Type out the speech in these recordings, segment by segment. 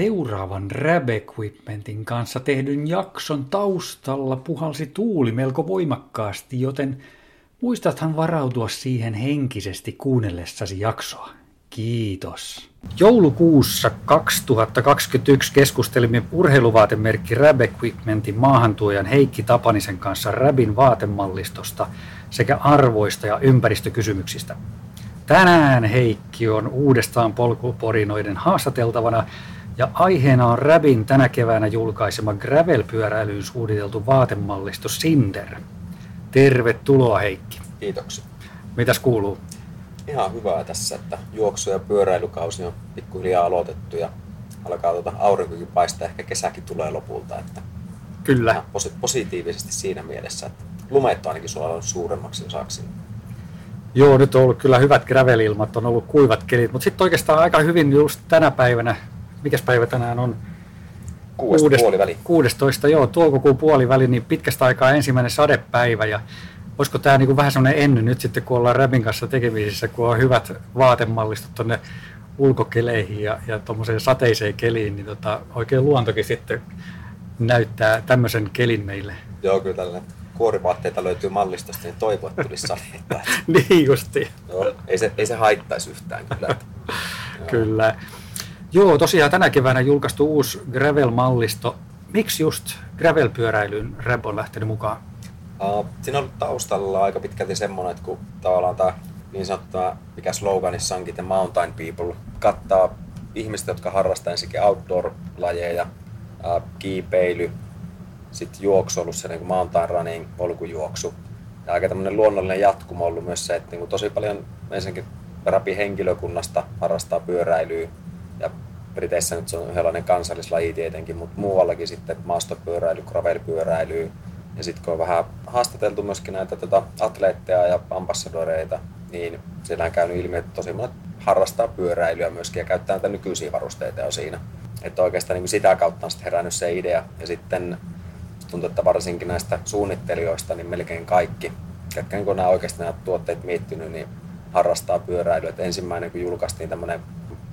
Seuraavan Rab Equipmentin kanssa tehdyn jakson taustalla puhalsi tuuli melko voimakkaasti, joten muistathan varautua siihen henkisesti kuunnellessasi jaksoa. Kiitos. Joulukuussa 2021 keskustelimme urheiluvaatemerkki Rab Equipmentin maahantuojan Heikki Tapanisen kanssa Rabin vaatemallistosta sekä arvoista ja ympäristökysymyksistä. Tänään Heikki on uudestaan polkuporinoiden haastateltavana ja aiheena on Rabin tänä keväänä julkaisema gravel-pyöräilyyn suunniteltu vaatemallisto Cinder. Tervetuloa Heikki. Kiitoksia. Mitäs kuuluu? Ihan hyvää tässä, että juoksu- ja pyöräilykausi on pikkuhiljaa aloitettu ja alkaa tuota aurinkokin paistaa, ehkä kesäkin tulee lopulta. Että Kyllä. posi- positiivisesti siinä mielessä, että lumet on ainakin suolannut suuremmaksi osaksi. Joo, nyt on ollut kyllä hyvät gravel-ilmat, on ollut kuivat kelit, mutta sitten oikeastaan aika hyvin just tänä päivänä, mikäs päivä tänään on? Kuudesta Kuudest- puoliväli. 16, joo, toukokuun puoliväli, niin pitkästä aikaa ensimmäinen sadepäivä ja olisiko tämä niinku vähän semmoinen ennen nyt sitten, kun ollaan Rabin kanssa tekemisissä, kun on hyvät vaatemallistot tuonne ulkokeleihin ja, ja tuommoiseen sateiseen keliin, niin tota, oikein luontokin sitten näyttää tämmöisen kelin meille. Joo, kyllä tällä kuorivaatteita löytyy mallistosta, niin toivon, että tulisi sadetta. niin justi. Joo, ei se, ei se haittaisi yhtään kyllä. Kyllä. Joo, tosiaan tänä keväänä julkaistu uusi Gravel-mallisto. Miksi just Gravel-pyöräilyyn Rab on lähtenyt mukaan? Uh, siinä on taustalla aika pitkälti semmoinen, että kun tavallaan tämä niin sanottu, mikä sloganissa onkin, The Mountain People, kattaa ihmiset, jotka harrastaa ensinnäkin outdoor-lajeja, uh, kiipeily, sitten juoksu ollut se niin mountain running, polkujuoksu. Ja aika tämmöinen luonnollinen jatkumo on ollut myös se, että niin tosi paljon ensinnäkin rapi henkilökunnasta harrastaa pyöräilyä. Ja Briteissä nyt se on yhdenlainen kansallislaji tietenkin, mutta muuallakin sitten maastopyöräily, gravelpyöräily. Ja sitten kun on vähän haastateltu myöskin näitä tota, atleetteja ja ambassadoreita, niin siellä on käynyt ilmi, että tosi monet harrastaa pyöräilyä myöskin ja käyttää näitä nykyisiä varusteita jo siinä. Että oikeastaan niin sitä kautta on sitten herännyt se idea. Ja sitten tuntuu, että varsinkin näistä suunnittelijoista, niin melkein kaikki, ketkä niin kun nämä oikeasti nämä tuotteet miettinyt, niin harrastaa pyöräilyä. Et ensimmäinen, kun julkaistiin tämmöinen,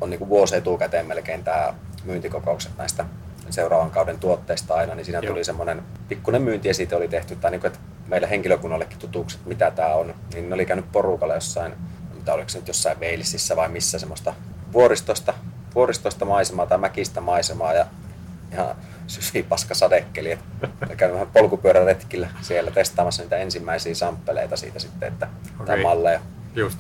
on niin kuin vuosi etukäteen melkein tämä myyntikokoukset näistä seuraavan kauden tuotteista aina, niin siinä Joo. tuli semmoinen pikkuinen myyntiesite oli tehty, tai niin kuin, että meille henkilökunnallekin tutuksi, että mitä tämä on, niin ne oli käynyt porukalla jossain, mitä oliko se nyt jossain Walesissa vai missä semmoista vuoristosta, vuoristosta maisemaa tai mäkistä maisemaa ja ihan sysi paska sadekeli. Et mä käyn vähän polkupyöräretkillä siellä testaamassa niitä ensimmäisiä samppeleita siitä sitten, että okay. Tämä malleja. Just.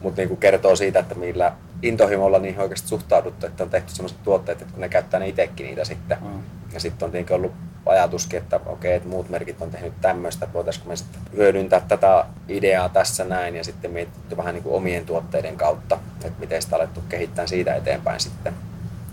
Mutta niinku kertoo siitä, että millä intohimolla niihin oikeasti suhtauduttu, että on tehty sellaiset tuotteet, että kun ne käyttää ne itsekin niitä sitten. Mm. Ja sitten on tietenkin ollut ajatuskin, että okei, että muut merkit on tehnyt tämmöistä, että voitaisiinko me sitten hyödyntää tätä ideaa tässä näin ja sitten mietitty vähän niin kuin omien tuotteiden kautta, että miten sitä alettu kehittää siitä eteenpäin sitten.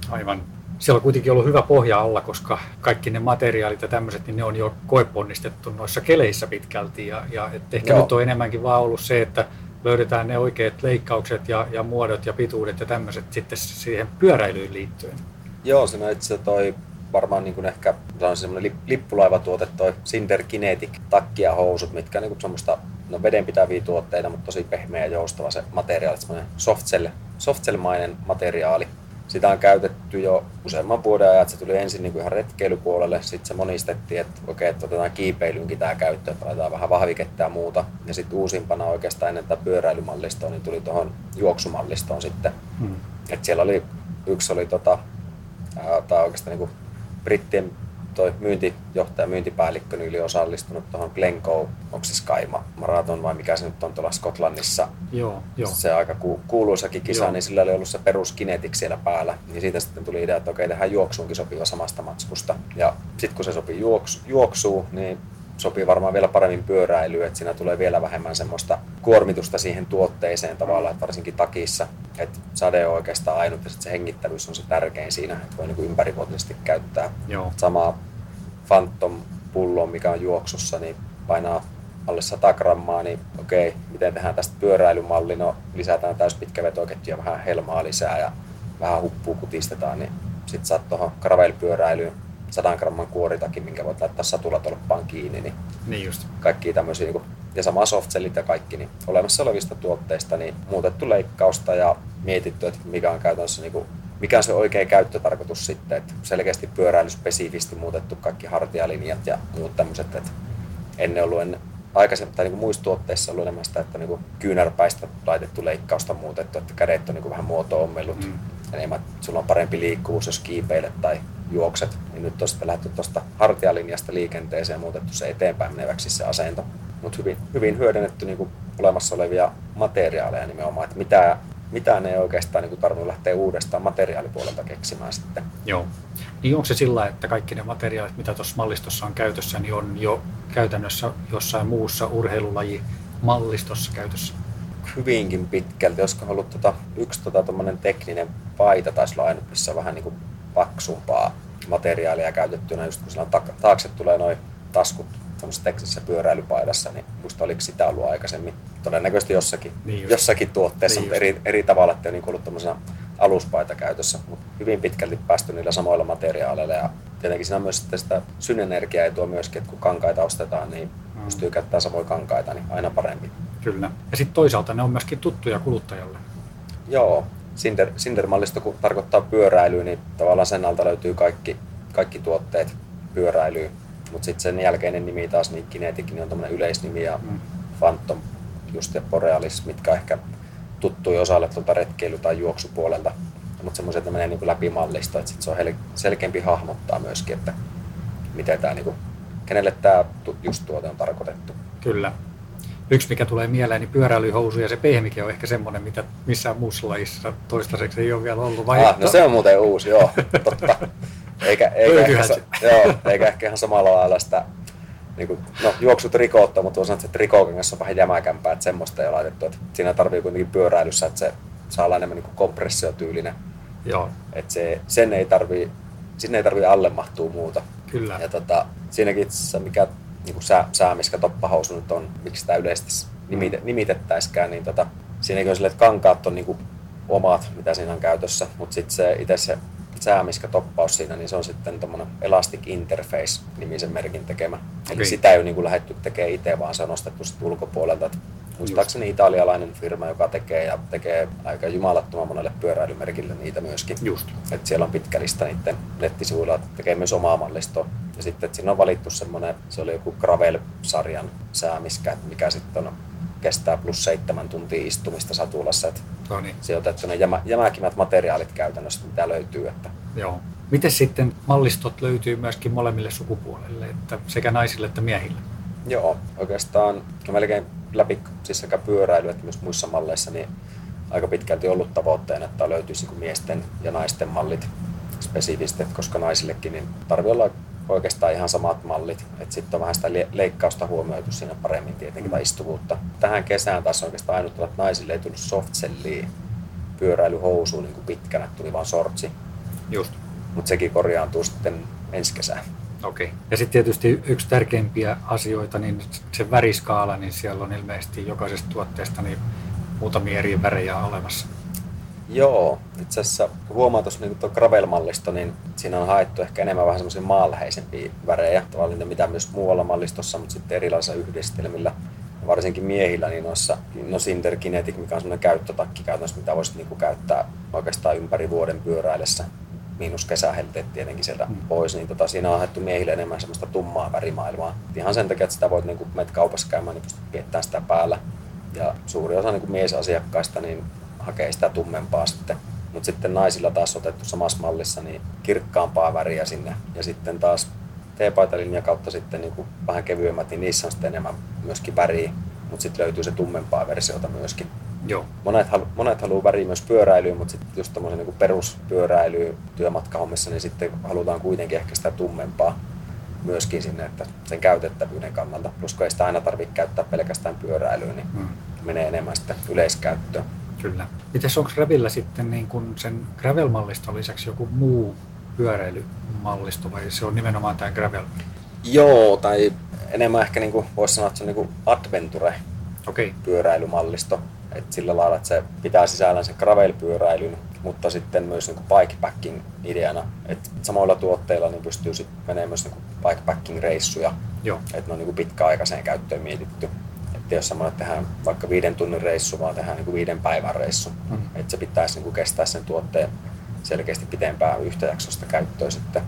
Aivan. Siellä on kuitenkin ollut hyvä pohja alla, koska kaikki ne materiaalit ja tämmöiset, niin ne on jo koeponnistettu noissa keleissä pitkälti. Ja, ja ehkä Joo. nyt on enemmänkin vaan ollut se, että löydetään ne oikeat leikkaukset ja, ja muodot ja pituudet ja tämmöiset sitten siihen pyöräilyyn liittyen. Joo, se on itse toi varmaan niin kuin ehkä se on semmoinen lip- lippulaivatuote, toi Cinder Kinetic takki ja housut, mitkä on niin semmoista no vedenpitäviä tuotteita, mutta tosi pehmeä ja joustava se materiaali, semmoinen softshell, softshell-mainen materiaali. Sitä on käytetty jo useamman vuoden ajan, se tuli ensin niin kuin ihan retkeilypuolelle, sitten se monistettiin, että okei, että otetaan kiipeilyynkin tämä käyttö, että laitetaan vähän vahvikettä ja muuta. Ja sitten uusimpana oikeastaan ennen tätä pyöräilymallistoa, niin tuli tuohon juoksumallistoon sitten. Hmm. Et siellä oli, yksi oli tota, tai oikeastaan niin brittien toi myyntijohtaja, myyntipäällikkö, niin oli osallistunut tuohon Glencoe, onko se Sky Marathon vai mikä se nyt on tuolla Skotlannissa. Joo, joo. Se aika ku, kuuluisakin kisa, Joo. niin sillä oli ollut se perus Kinetic siellä päällä. Niin siitä sitten tuli idea, että okei, tehdään juoksuunkin sopiva samasta matskusta. Ja sitten kun se sopii juoksu, juoksuun, niin sopii varmaan vielä paremmin pyöräilyyn, että siinä tulee vielä vähemmän semmoista kuormitusta siihen tuotteeseen tavallaan, että varsinkin takissa, että sade on oikeastaan ainut ja se hengittävyys on se tärkein siinä, että voi niin ympärivuotisesti käyttää. Joo. Sama Phantom pullo, mikä on juoksussa, niin painaa alle 100 grammaa, niin okei, miten tehdään tästä pyöräilymalli, no lisätään täyspitkä vetoketju ja vähän helmaa lisää ja vähän huppua kutistetaan, niin sitten saat tuohon gravel-pyöräilyyn 100 gramman kuoritakin, minkä voit laittaa satulatolppaan kiinni, niin, Niin just. kaikki tämmöisiä, niin kuin, ja sama softsellit ja kaikki, niin olemassa olevista tuotteista, niin muutettu leikkausta ja mietitty, että mikä on käytännössä niin kuin, mikä on se oikea käyttötarkoitus sitten, että selkeästi pyöräilyspesifisti muutettu kaikki hartialinjat ja muut tämmöiset, että ennen ollut ennen, aikaisemmin, tai niin muissa tuotteissa ollut enemmän sitä, että niin kyynärpäistä laitettu leikkausta muutettu, että kädet on niin vähän muoto ommellut. Mm. Enemmän, että sulla on parempi liikkuvuus, jos kiipeilet tai juokset, niin nyt on sitten lähdetty tuosta hartialinjasta liikenteeseen ja muutettu se eteenpäin meneväksi se asento. Mutta hyvin, hyvin hyödynnetty niin olemassa olevia materiaaleja nimenomaan, että mitä, mitään ei oikeastaan niin tarvinnut lähteä uudestaan materiaalipuolelta keksimään sitten. Joo. Niin onko se sillä, että kaikki ne materiaalit, mitä tuossa mallistossa on käytössä, niin on jo käytännössä jossain muussa urheilulaji mallistossa käytössä? Hyvinkin pitkälti, olisiko ollut tota, yksi tota, tekninen paita, taisi olla ainut, missä on vähän niin kuin paksumpaa materiaalia käytettynä, just kun sillä on taakse tulee noin taskut semmoisessa teknisessä pyöräilypaidassa, niin muista oliko sitä ollut aikaisemmin. Todennäköisesti jossakin, niin jossakin tuotteessa, niin mutta eri, eri tavalla, että on niin ollut tämmöisenä aluspaita käytössä, mutta hyvin pitkälti päästy niillä samoilla materiaaleilla ja tietenkin siinä on myös sitten sitä synergiaa tuo myöskin, että kun kankaita ostetaan, niin mm. pystyy käyttämään samoja kankaita, niin aina parempi. Kyllä. Ja sitten toisaalta ne on myöskin tuttuja kuluttajalle. Joo. Cinder, Cinder-mallisto kun tarkoittaa pyöräilyä, niin tavallaan sen alta löytyy kaikki, kaikki tuotteet pyöräilyyn. Mutta sitten sen jälkeinen nimi taas, niin Kinetic, niin on tämmöinen yleisnimi ja mm. Phantom just ja Borealis, mitkä ehkä tuttuja osalle tuolta retkeily- tai juoksupuolelta. Mutta semmoisia, että menee niin läpi mallista, että sit se on selkeämpi hahmottaa myöskin, että miten tämä, niin kuin, kenelle tämä just tuote on tarkoitettu. Kyllä. Yksi, mikä tulee mieleen, niin pyöräilyhousu ja se pehmike on ehkä semmoinen, mitä missään muussa lajissa toistaiseksi ei ole vielä ollut. Vai ah, no se on muuten uusi, joo, totta. Eikä, eikä, ehkä, joo, eikä ehkä ihan samalla lailla sitä niin kuin, no, juoksut rikoutta, mutta on sanoa, että rikokengassa on vähän jämäkämpää, että semmoista ei ole laitettu. Että siinä tarvii kuitenkin pyöräilyssä, että se saa olla enemmän niin kompressiotyylinen. Joo. Että se, sen ei tarvii, sinne ei tarvii alle mahtuu muuta. Kyllä. Ja tota, siinäkin itse mikä niin kuin sää, säämiskä toppahousu nyt on, miksi sitä yleisesti nimite, mm. nimitettäisikään, niin tota, siinäkin on silleen, että kankaat on niin kuin omat, mitä siinä on käytössä, mutta sitten se itse se säämiskä toppaus siinä, niin se on sitten tuommoinen Elastic Interface nimisen merkin tekemä. Okay. Eli sitä ei ole niin kuin lähdetty tekemään itse, vaan se on nostettu sitten ulkopuolelta. Muistaakseni Just. italialainen firma, joka tekee ja tekee aika jumalattoman monelle pyöräilymerkille niitä myöskin. Just. Et siellä on pitkä lista niiden nettisivuilla, että tekee myös omaa mallistoa. Ja sitten että siinä on valittu semmoinen, se oli joku Gravel-sarjan säämiskä, mikä sitten on kestää plus seitsemän tuntia istumista satulassa. Että no niin. Sijoitettu ne jämä, jämäkimmät materiaalit käytännössä, mitä löytyy. Että Joo. Miten sitten mallistot löytyy myöskin molemmille sukupuolille, että sekä naisille että miehille? Joo, oikeastaan melkein läpi siis sekä pyöräily että myös muissa malleissa niin aika pitkälti ollut tavoitteena, että löytyisi niin miesten ja naisten mallit spesifisti, koska naisillekin niin tarvii olla oikeastaan ihan samat mallit. Sitten on vähän sitä leikkausta huomioitu siinä paremmin tietenkin, tai istuvuutta. Tähän kesään taas oikeastaan ainut, että naisille ei tullut softselliä pyöräilyhousuun niin kuin pitkänä, tuli vaan sortsi. Just. Mutta sekin korjaantuu sitten ensi kesään. Okei. Okay. Ja sitten tietysti yksi tärkeimpiä asioita, niin se väriskaala, niin siellä on ilmeisesti jokaisesta tuotteesta niin muutamia eri värejä olemassa. Joo, itse asiassa huomaa tuossa niin Gravel-mallisto, niin siinä on haettu ehkä enemmän vähän semmoisia maanläheisempiä värejä, tavallinen mitä myös muualla mallistossa, mutta sitten erilaisilla yhdistelmillä. Varsinkin miehillä, niin noissa, no Cinder Kinetic, mikä on semmoinen käyttötakki käytännössä, mitä voisit niin käyttää oikeastaan ympäri vuoden pyöräillessä miinus kesähelteet tietenkin sieltä mm. pois, niin tota, siinä on haettu miehille enemmän semmoista tummaa värimaailmaa. Ihan sen takia, että sitä voit niin kun menet kaupassa käymään, niin pystyt piettämään sitä päällä. Ja suuri osa niin miesasiakkaista niin hakee sitä tummempaa sitten. Mutta sitten naisilla taas otettu samassa mallissa niin kirkkaampaa väriä sinne. Ja sitten taas T-paitalinja kautta sitten niin kuin vähän kevyemmät, niin niissä on sitten enemmän myöskin väriä. Mutta sitten löytyy se tummempaa versiota myöskin. Joo. Monet, halu, monet haluaa väriä myös pyöräilyyn, mutta sitten just tämmöisen niin peruspyöräilyyn työmatkahommissa, niin sitten halutaan kuitenkin ehkä sitä tummempaa. myöskin sinne, että sen käytettävyyden kannalta. Plus kun ei sitä aina tarvitse käyttää pelkästään pyöräilyyn, niin mm. menee enemmän sitten yleiskäyttöön. Kyllä. Mites onko Gravilla sitten niin kun sen Gravel-malliston lisäksi joku muu pyöräilymallisto vai se on nimenomaan tämä Gravel? Joo, tai enemmän ehkä niin kuin voisi sanoa, että se on niin adventure okay. pyöräilymallisto. Et sillä lailla, että se pitää sisällään sen gravel-pyöräilyn, mutta sitten myös niin bikepacking ideana. Et samoilla tuotteilla niin pystyy sitten menemään myös niin bikepacking-reissuja. Joo. Et ne on niin pitkäaikaiseen käyttöön mietitty. Että jos semmoinen tehdään vaikka viiden tunnin reissu, vaan tehdään niin viiden päivän reissu. Mm. Että se pitäisi niin kestää sen tuotteen selkeästi pitempään yhtäjaksosta käyttöä sitten.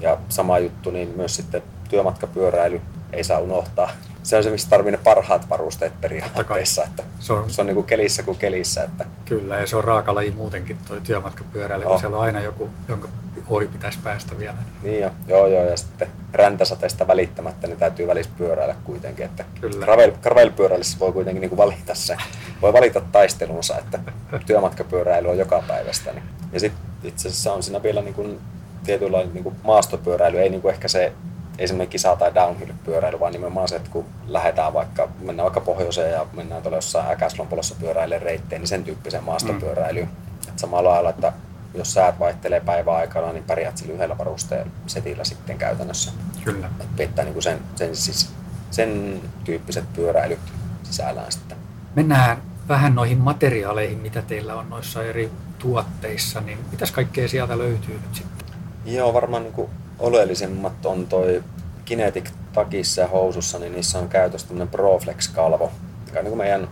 Ja sama juttu, niin myös sitten työmatkapyöräily ei saa unohtaa. Se on se, missä tarvii ne parhaat varusteet periaatteessa. Että se on, se on niin kuin kelissä kuin kelissä. Että... Kyllä, ja se on raakalaji muutenkin tuo työmatkapyöräily, oh. siellä on aina joku, jonka ohi pitäisi päästä vielä. Niin jo, joo, joo, ja sitten räntäsateesta välittämättä, niin täytyy välissä pyöräillä kuitenkin. Että Kyllä. Gravel, gravel-pyöräilyssä voi kuitenkin niin kuin valita se, voi valita taistelunsa, että työmatkapyöräily on joka päivästä. Niin. Ja sitten itse asiassa on siinä vielä niin kuin tietynlainen niin kuin maastopyöräily, ei niin kuin ehkä se ei semmoinen kisa- tai downhill-pyöräily, vaan nimenomaan se, että kun lähdetään vaikka, mennään vaikka pohjoiseen ja mennään tuolla jossain äkäslompolossa pyöräilemään reittejä, niin sen tyyppisen maastopyöräilyyn. Mm. Et samalla lailla, että jos säät vaihtelee päivän aikana, niin pärjäät sillä yhdellä varusteen setillä sitten käytännössä. Kyllä. Et pitää niin kuin sen, sen, siis, sen tyyppiset pyöräilyt sisällään sitten. Mennään vähän noihin materiaaleihin, mitä teillä on noissa eri tuotteissa, niin mitäs kaikkea sieltä löytyy nyt sitten? Joo, varmaan niin kuin oleellisimmat on toi Kinetic takissa ja housussa, niin niissä on käytössä tämmöinen Proflex-kalvo, joka on niin kuin meidän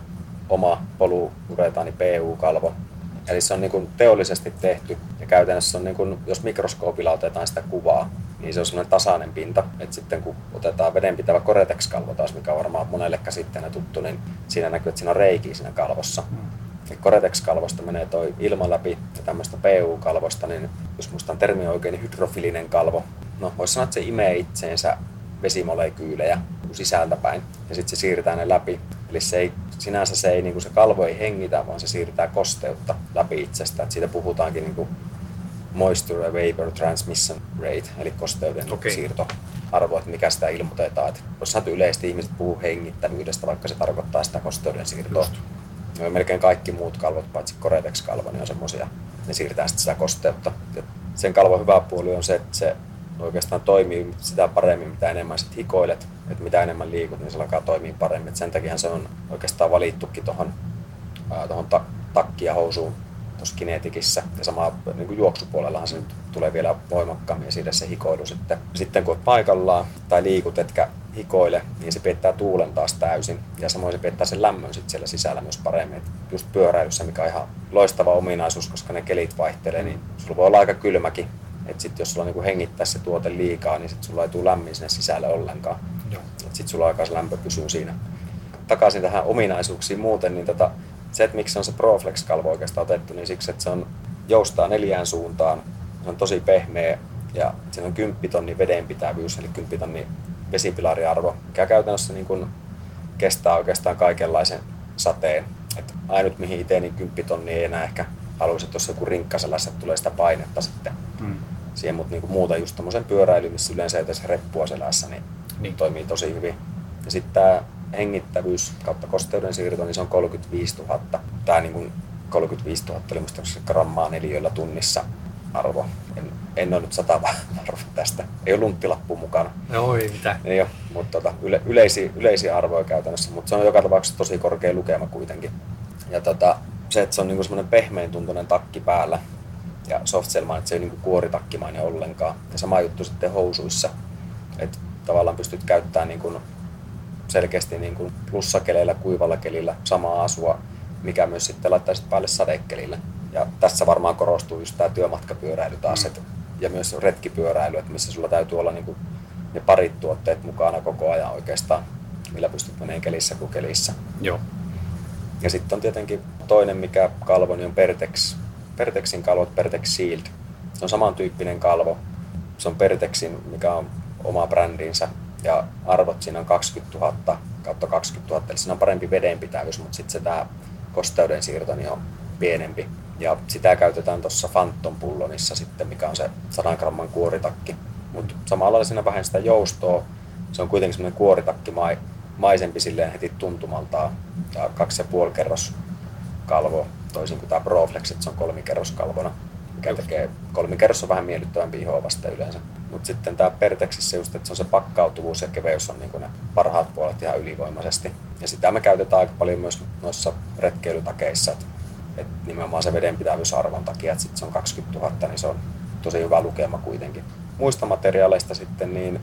oma poluuretaani PU-kalvo. Eli se on niin kuin teollisesti tehty ja käytännössä on niin kuin, jos mikroskoopilla otetaan sitä kuvaa, niin se on semmoinen tasainen pinta. Et sitten kun otetaan vedenpitävä Coretex-kalvo taas, mikä on varmaan monelle käsitteenä tuttu, niin siinä näkyy, että siinä on reikiä siinä kalvossa. Mm. Coretex-kalvosta menee toi ilma läpi ja tämmöistä PU-kalvosta, niin jos muistan termi oikein, niin hydrofilinen kalvo. No, voisi sanoa, että se imee itseensä vesimolekyylejä sisältäpäin ja sitten se siirtää ne läpi. Eli se ei, sinänsä se, ei, niin kuin se kalvo ei hengitä, vaan se siirtää kosteutta läpi itsestä. Et siitä puhutaankin niin kuin moisture vapor transmission rate, eli kosteuden okay. siirtoarvo, että mikä sitä ilmoitetaan. Et jos yleisesti ihmiset puhuu hengittävyydestä, vaikka se tarkoittaa sitä kosteuden siirtoa. Just melkein kaikki muut kalvot, paitsi Coretex-kalvo, niin on semmoisia, ne siirtää sitten sitä kosteutta. Ja sen kalvon hyvä puoli on se, että se oikeastaan toimii sitä paremmin, mitä enemmän sit hikoilet, että mitä enemmän liikut, niin se alkaa toimia paremmin. Et sen takia se on oikeastaan valittukin tuohon tohon ta- takki ja housuun tuossa kinetikissä. Ja sama niin kuin juoksupuolellahan se nyt tulee vielä voimakkaammin siitä se hikoilu sitten. Sitten kun olet paikallaan tai liikut, etkä hikoile, niin se peittää tuulen taas täysin. Ja samoin se peittää sen lämmön sitten siellä sisällä myös paremmin. Et just pyöräilyssä, mikä on ihan loistava ominaisuus, koska ne kelit vaihtelee, niin sulla voi olla aika kylmäkin. Että sitten jos sulla niinku hengittää se tuote liikaa, niin sitten sulla ei tule lämmin sinne sisälle ollenkaan. Sitten sulla aikaa se lämpö pysyy siinä. Takaisin tähän ominaisuuksiin muuten, niin tota, se, että miksi on se Proflex-kalvo oikeastaan otettu, niin siksi, että se on joustaa neljään suuntaan. Se on tosi pehmeä ja siinä on 10 tonni vedenpitävyys, eli 10 tonni vesipilariarvo, mikä käytännössä niin kuin kestää oikeastaan kaikenlaisen sateen. Et ainut mihin itse niin 10 tonni ei enää ehkä haluaisi, että jos joku rinkkaselässä tulee sitä painetta sitten mm. Siihen, mutta niin muuten just tämmöisen pyöräily, missä yleensä ei tässä reppua selässä, niin, niin, toimii tosi hyvin. Ja sitten tämä hengittävyys kautta kosteuden siirto, niin se on 35 000. Tämä niin kuin 35 000 oli musta grammaa neliöillä tunnissa arvo. En, en ole nyt sata arvo tästä. Ei ole lunttilappu mukana. Joo, ei mitään. Niin jo, mutta tota, yle, yleisiä, yleisiä arvoja käytännössä, mutta se on joka tapauksessa tosi korkea lukema kuitenkin. Ja tota, se, että se on niinku semmoinen pehmein tuntunen takki päällä ja soft että se ei niinku kuoritakkimainen ollenkaan. Ja sama juttu sitten housuissa, että tavallaan pystyt käyttämään niinku selkeästi niinku plussakeleillä, kuivalla kelillä samaa asua, mikä myös sitten laittaisi päälle sadekelillä. Ja tässä varmaan korostuu just tämä työmatkapyöräily taas, mm. et, ja myös retkipyöräily, että missä sulla täytyy olla niinku ne parit tuotteet mukana koko ajan oikeastaan, millä pystyt menemään kelissä kuin kelissä. Joo. Ja sitten on tietenkin toinen, mikä kalvo, niin on Pertex. Pertexin kalvot, Pertex Shield. Se on samantyyppinen kalvo. Se on Pertexin, mikä on oma brändinsä. Ja arvot siinä on 20 000 kautta 20 000. Eli siinä on parempi vedenpitävyys, mutta sitten se tämä kosteuden siirto niin on pienempi. Ja sitä käytetään tuossa Phantom Pullonissa sitten, mikä on se 100 gramman kuoritakki. Mutta samalla siinä vähän sitä joustoa. Se on kuitenkin semmoinen kuoritakki maisempi silleen heti tuntumaltaan. Ja kaksi ja puoli kerros kalvo, toisin kuin tämä Proflex, että se on kolmikerroskalvona, mikä tekee kolmikerros on vähän miellyttävämpi ihoa vasta yleensä. Mutta sitten tämä Pertexissä just, että se on se pakkautuvuus ja keveys on niin ne parhaat puolet ihan ylivoimaisesti. Ja sitä me käytetään aika paljon myös noissa retkeilytakeissa, että, että nimenomaan se vedenpitävyysarvon takia, että sit se on 20 000, niin se on tosi hyvä lukema kuitenkin. Muista materiaaleista sitten, niin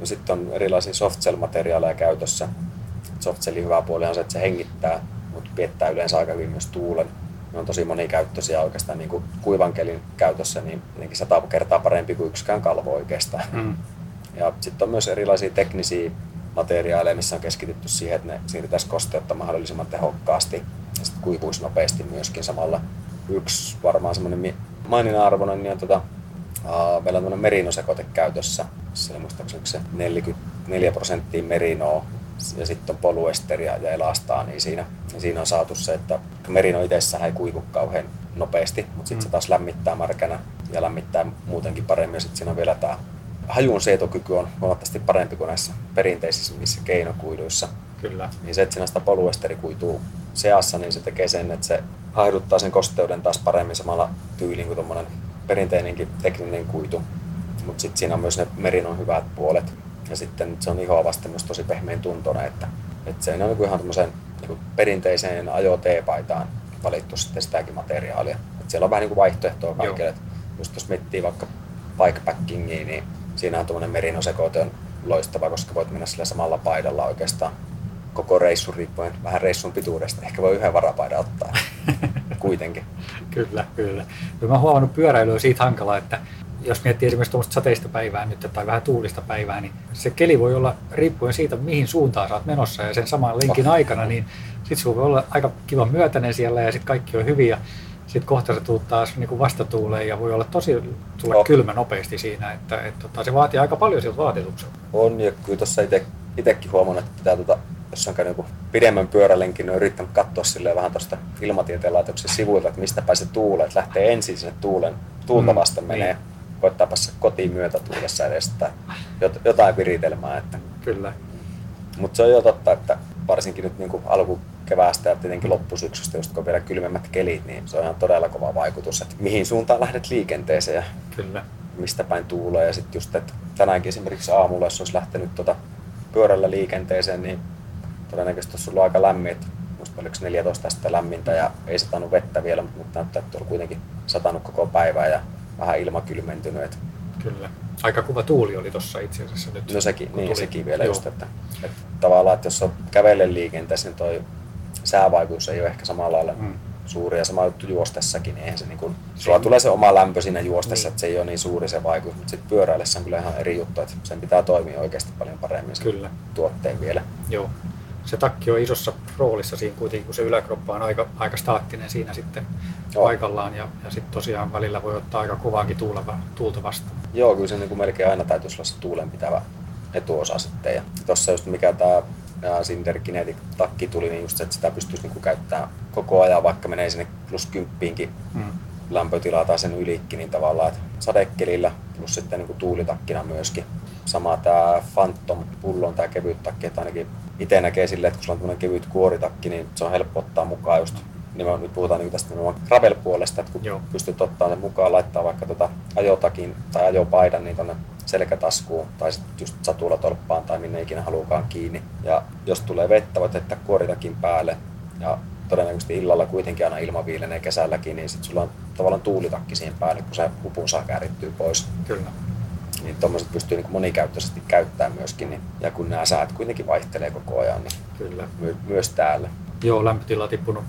no sitten on erilaisia softshell-materiaaleja käytössä. Softshellin hyvä puoli on se, että se hengittää, mutta piettää yleensä aika hyvin myös tuulen. Ne on tosi monikäyttöisiä oikeastaan niin kuin kuivankelin käytössä, niin jotenkin sata kertaa parempi kuin yksikään kalvo oikeastaan. Mm. Ja sitten on myös erilaisia teknisiä materiaaleja, missä on keskitytty siihen, että ne siirtäisi kosteutta mahdollisimman tehokkaasti ja sitten kuivuisi nopeasti myöskin samalla. Yksi varmaan semmoinen maininnan arvoinen niin on tota, uh, meillä on merinosekote käytössä. Siellä muistaakseni se 44 prosenttia merinoa ja sitten on poluesteria ja elastaa, niin siinä, niin siinä on saatu se, että merino itsessään ei kuivu kauhean nopeasti, mutta sitten mm. se taas lämmittää märkänä ja lämmittää muutenkin paremmin. Ja sitten siinä on vielä tämä hajun sietokyky on huomattavasti parempi kuin näissä perinteisissä keinokuiduissa. Kyllä. Niin se, että siinä sitä poluesteri kuituu seassa, niin se tekee sen, että se haiduttaa sen kosteuden taas paremmin samalla tyyliin kuin tuommoinen perinteinenkin tekninen kuitu. Mutta sitten siinä on myös ne merinon hyvät puolet. Ja sitten se on ihoa vasten myös tosi pehmein tuntoinen, että, että se on niin ihan tämmöiseen niin perinteiseen ajo T-paitaan valittu sitten sitäkin materiaalia. Et siellä on vähän niin kuin vaihtoehtoa kaikille. Just jos miettii vaikka bikepackingia, niin siinä on tuommoinen merinosekoite on loistava, koska voit mennä sillä samalla paidalla oikeastaan koko reissun riippuen vähän reissun pituudesta. Ehkä voi yhden varapaidan ottaa kuitenkin. kyllä, kyllä. Mä oon huomannut pyöräilyä siitä hankalaa, että jos miettii esimerkiksi tuommoista sateista päivää nyt tai vähän tuulista päivää, niin se keli voi olla riippuen siitä, mihin suuntaan sä oot menossa ja sen saman lenkin oh. aikana, niin sitten sulla voi olla aika kiva myötäinen siellä ja sitten kaikki on hyviä. Sitten kohta sä tuut taas niin vastatuuleen ja voi olla tosi tulla oh. kylmä nopeasti siinä, että, että, että tota, se vaatii aika paljon siltä vaatetukselta. On ja kyllä tuossa itsekin huomannut, että pitää tuota, jos on käynyt pidemmän pyörälenkin, niin on yrittänyt katsoa silleen vähän tuosta ilmatieteen laitoksen sivuilta, että mistä päin se tuulee, että lähtee ensin sinne tuulen, tuulta mm, vasta mm, menee. Niin koittaa päästä kotiin myötätuulessa edes jotain viritelmää. Että. Kyllä. Mutta se on jo totta, että varsinkin nyt niin alkukeväästä ja tietenkin loppusyksystä, just kun on vielä kylmemmät kelit, niin se on ihan todella kova vaikutus, että mihin suuntaan lähdet liikenteeseen ja Kyllä. mistä päin tuulee. Ja sitten just, että tänäänkin esimerkiksi aamulla, jos olisi lähtenyt tuota pyörällä liikenteeseen, niin todennäköisesti olisi ollut aika lämmin, että musta oliko 14 astetta lämmintä ja ei satanut vettä vielä, mutta näyttää, että on kuitenkin satanut koko päivää ja vähän ilmakylmentynyt. Kyllä. Aika kuva tuuli oli tuossa itse asiassa nyt. No sekin, niin, tuli. sekin vielä Joo. just, että, että, tavallaan, että jos on kävellen liikenteessä, niin toi säävaikutus ei ole ehkä samalla lailla mm. suuri ja sama juttu juostessakin, niin eihän se niin kuin, sulla tulee se oma lämpö siinä juostessa, niin. että se ei ole niin suuri se vaikutus, mutta sitten pyöräillessä on kyllä ihan eri juttu, että sen pitää toimia oikeasti paljon paremmin sen kyllä. tuotteen vielä. Joo se takki on isossa roolissa siinä kuitenkin, kun se yläkroppa on aika, aika staattinen siinä sitten Joo. paikallaan ja, ja sitten tosiaan välillä voi ottaa aika kovaakin tuulta, tuulta vastaan. Joo, kyllä se niin kuin melkein aina täytyisi olla se tuulenpitävä etuosa sitten. Ja tuossa just mikä tämä Cinder takki tuli, niin just se, että sitä pystyisi niin kuin käyttämään koko ajan, vaikka menee sinne plus kymppiinkin hmm. lämpötilaa tai sen ylikin, niin tavallaan, että sadekelillä plus sitten niin kuin tuulitakkina myöskin. Sama tämä Phantom pullon tämä kevyt takki, että ainakin itse näkee silleen, että kun sulla on tämmöinen kevyt kuoritakki, niin se on helppo ottaa mukaan just niin nyt puhutaan niin tästä gravel-puolesta, että kun Joo. pystyt ottaa sen mukaan, laittaa vaikka tota ajotakin tai ajopaidan niin tuonne selkätaskuun tai sitten just satulatolppaan tai minne ikinä haluukaan kiinni. Ja jos tulee vettä, voit jättää kuoritakin päälle ja todennäköisesti illalla kuitenkin aina ilma viilenee kesälläkin, niin sitten sulla on tavallaan tuulitakki siihen päälle, kun se hupun saa käärittyä pois. Kyllä niin tuommoiset pystyy niin monikäyttöisesti käyttämään myöskin. Niin, ja kun nämä säät kuitenkin vaihtelee koko ajan, niin Kyllä. My, myös täällä. Joo, lämpötila on tippunut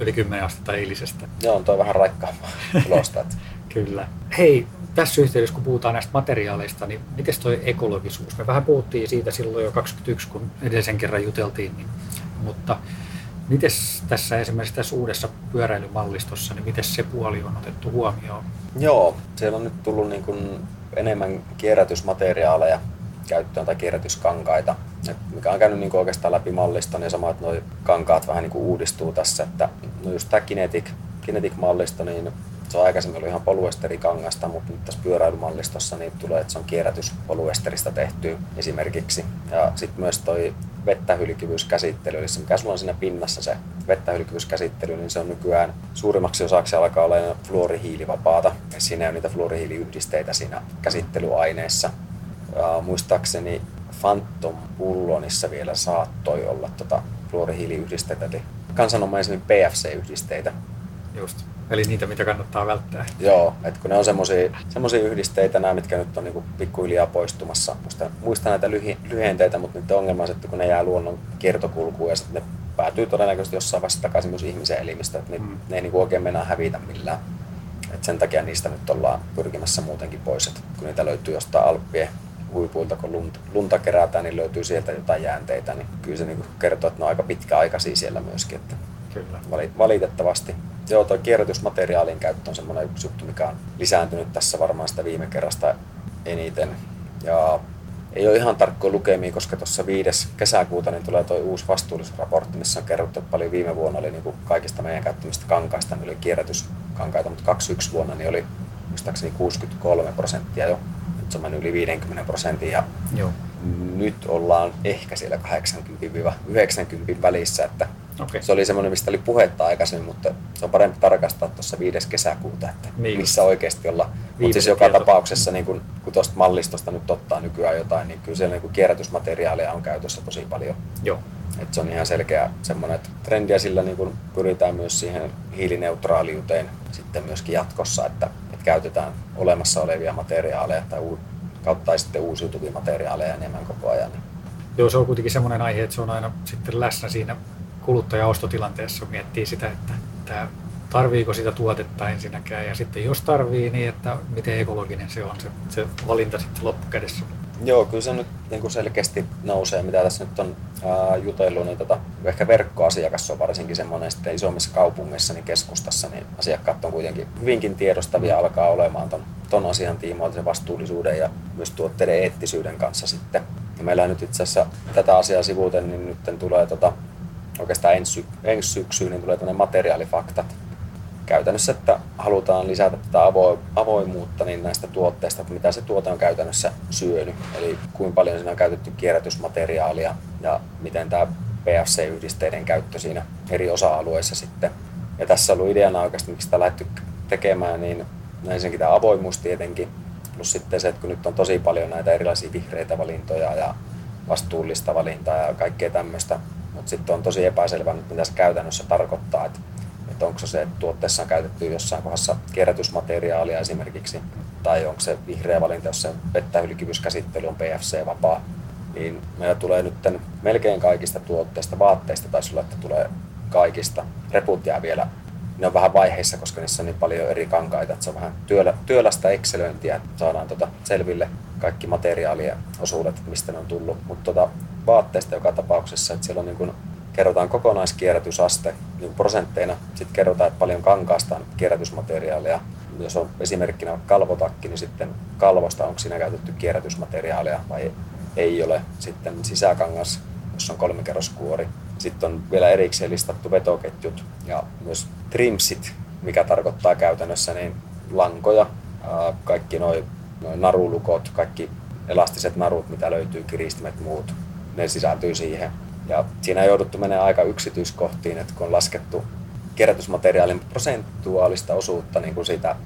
yli 10 astetta eilisestä. Joo, on toi vähän raikkaampaa tulosta. Kyllä. Hei, tässä yhteydessä, kun puhutaan näistä materiaaleista, niin miten tuo ekologisuus? Me vähän puhuttiin siitä silloin jo 21, kun edellisen kerran juteltiin, niin, mutta miten tässä esimerkiksi tässä uudessa pyöräilymallistossa, niin miten se puoli on otettu huomioon? Joo, siellä on nyt tullut niin kuin enemmän kierrätysmateriaaleja käyttöön tai kierrätyskankaita, et mikä on käynyt niin oikeastaan läpi mallista, niin sama, että nuo kankaat vähän niin uudistuu tässä, että no just tämä Kinetic, Kinetic-mallisto, niin Se on aikaisemmin ollut ihan polyesterikangasta, mutta nyt tässä pyöräilymallistossa niin tulee, että se on kierrätys polyesterista tehty esimerkiksi. Ja sitten myös toi vettähylkivyyskäsittely, eli se mikä sulla on siinä pinnassa se vettähylkivyyskäsittely, niin se on nykyään suurimmaksi osaksi alkaa olla fluorihiilivapaata. Ja siinä on niitä fluorihiiliyhdisteitä siinä käsittelyaineessa. Ja muistaakseni Phantom Pullonissa vielä saattoi olla tota fluorihiiliyhdisteitä, eli kansanomaisemmin PFC-yhdisteitä. Just. Eli niitä, mitä kannattaa välttää. Joo, että kun ne on semmoisia yhdisteitä, nämä, mitkä nyt on niinku pikkuhiljaa poistumassa. Muista, muista näitä lyhi, lyhenteitä, mutta nyt ongelma on se, että kun ne jää luonnon kiertokulkuun ja sitten ne päätyy todennäköisesti jossain vaiheessa takaisin myös ihmisen elimistä, että ne, mm. ne ei niinku oikein mennä hävitä millään. Et sen takia niistä nyt ollaan pyrkimässä muutenkin pois, että kun niitä löytyy jostain Alppien huipuilta, kun lunta, lunta kerätään, niin löytyy sieltä jotain jäänteitä, niin kyllä se niin kertoo, että ne on aika pitkäaikaisia siellä myöskin. Että Kyllä. Valitettavasti. Joo, tuo kierrätysmateriaalin käyttö on semmoinen yksi juttu, mikä on lisääntynyt tässä varmaan sitä viime kerrasta eniten. Ja ei ole ihan tarkkoja lukemia, koska tuossa 5. kesäkuuta niin tulee tuo uusi vastuullisuusraportti, missä on kerrottu, että paljon viime vuonna oli niin kuin kaikista meidän käyttämistä kankaista, niin oli kierrätyskankaita, mutta 21 vuonna niin oli muistaakseni 63 prosenttia jo. Nyt se on mennyt yli 50 prosentin ja Joo. nyt ollaan ehkä siellä 80-90 välissä, että Okay. Se oli semmoinen, mistä oli puhetta aikaisemmin, mutta se on parempi tarkastaa tuossa 5. kesäkuuta, että niin. missä oikeasti ollaan. Mutta siis joka tapauksessa, niin kun, kun tuosta mallistosta nyt ottaa nykyään jotain, niin kyllä siellä niin kierrätysmateriaalia on käytössä tosi paljon. Joo. Et se on ihan selkeä semmoinen että trendi ja sillä niin kun pyritään myös siihen hiilineutraaliuteen sitten myöskin jatkossa, että, että käytetään olemassa olevia materiaaleja tai u- kautta sitten uusiutuvia materiaaleja enemmän koko ajan. Joo, se on kuitenkin semmoinen aihe, että se on aina sitten läsnä siinä kuluttajaostotilanteessa miettii sitä, että, että tarviiko sitä tuotetta ensinnäkään ja sitten jos tarvii, niin että miten ekologinen se on se, se valinta sitten loppukädessä. Joo, kyllä se nyt niin kuin selkeästi nousee, mitä tässä nyt on ää, jutellut, niin tota, ehkä verkkoasiakas on varsinkin semmoinen sitten isommissa kaupungeissa, niin keskustassa, niin asiakkaat on kuitenkin hyvinkin tiedostavia, alkaa olemaan ton, ton asian tiimoilta se vastuullisuuden ja myös tuotteiden eettisyyden kanssa sitten. Ja meillä nyt itse asiassa tätä asiaa sivuuten, niin nyt tulee tota, oikeastaan ensi, ensi syksyyn, niin tulee tämmöinen materiaalifaktat. Käytännössä, että halutaan lisätä tätä avoimuutta niin näistä tuotteista, että mitä se tuote on käytännössä syönyt. Eli kuinka paljon siinä on käytetty kierrätysmateriaalia ja miten tämä PFC-yhdisteiden käyttö siinä eri osa-alueissa sitten. Ja tässä on ollut ideana oikeasti, miksi sitä lähdetty tekemään, niin ensinnäkin tämä avoimuus tietenkin, plus sitten se, että kun nyt on tosi paljon näitä erilaisia vihreitä valintoja ja vastuullista valintaa ja kaikkea tämmöistä, mutta sitten on tosi epäselvä, mitä se käytännössä tarkoittaa, että, että onko se, että tuotteessa on käytetty jossain kohdassa kierrätysmateriaalia esimerkiksi, tai onko se vihreä valinta, jos se vettähylkivyyskäsittely on PFC-vapaa, niin meillä tulee nyt melkein kaikista tuotteista, vaatteista taisi olla, että tulee kaikista. Reput jää vielä, ne on vähän vaiheissa, koska niissä on niin paljon eri kankaita, että se on vähän työlä, työlästä ekselöintiä, että saadaan tota selville kaikki materiaalien osuudet, mistä ne on tullut. Mutta tota, vaatteista joka tapauksessa, että siellä on niin kuin, kerrotaan kokonaiskierrätysaste niin prosentteina. Sitten kerrotaan, että paljon kankaasta on kierrätysmateriaalia. Jos on esimerkkinä kalvotakki, niin sitten kalvosta onko siinä käytetty kierrätysmateriaalia vai ei ole. Sitten sisäkangas, jos on kolmikerroskuori. Sitten on vielä erikseen listattu vetoketjut ja myös trimsit, mikä tarkoittaa käytännössä niin lankoja, kaikki noin noi narulukot, kaikki elastiset narut, mitä löytyy, kiristimet, muut, ne sisältyy siihen. Ja siinä on jouduttu menemään aika yksityiskohtiin, että kun on laskettu kierrätysmateriaalin prosentuaalista osuutta niin kuin siitä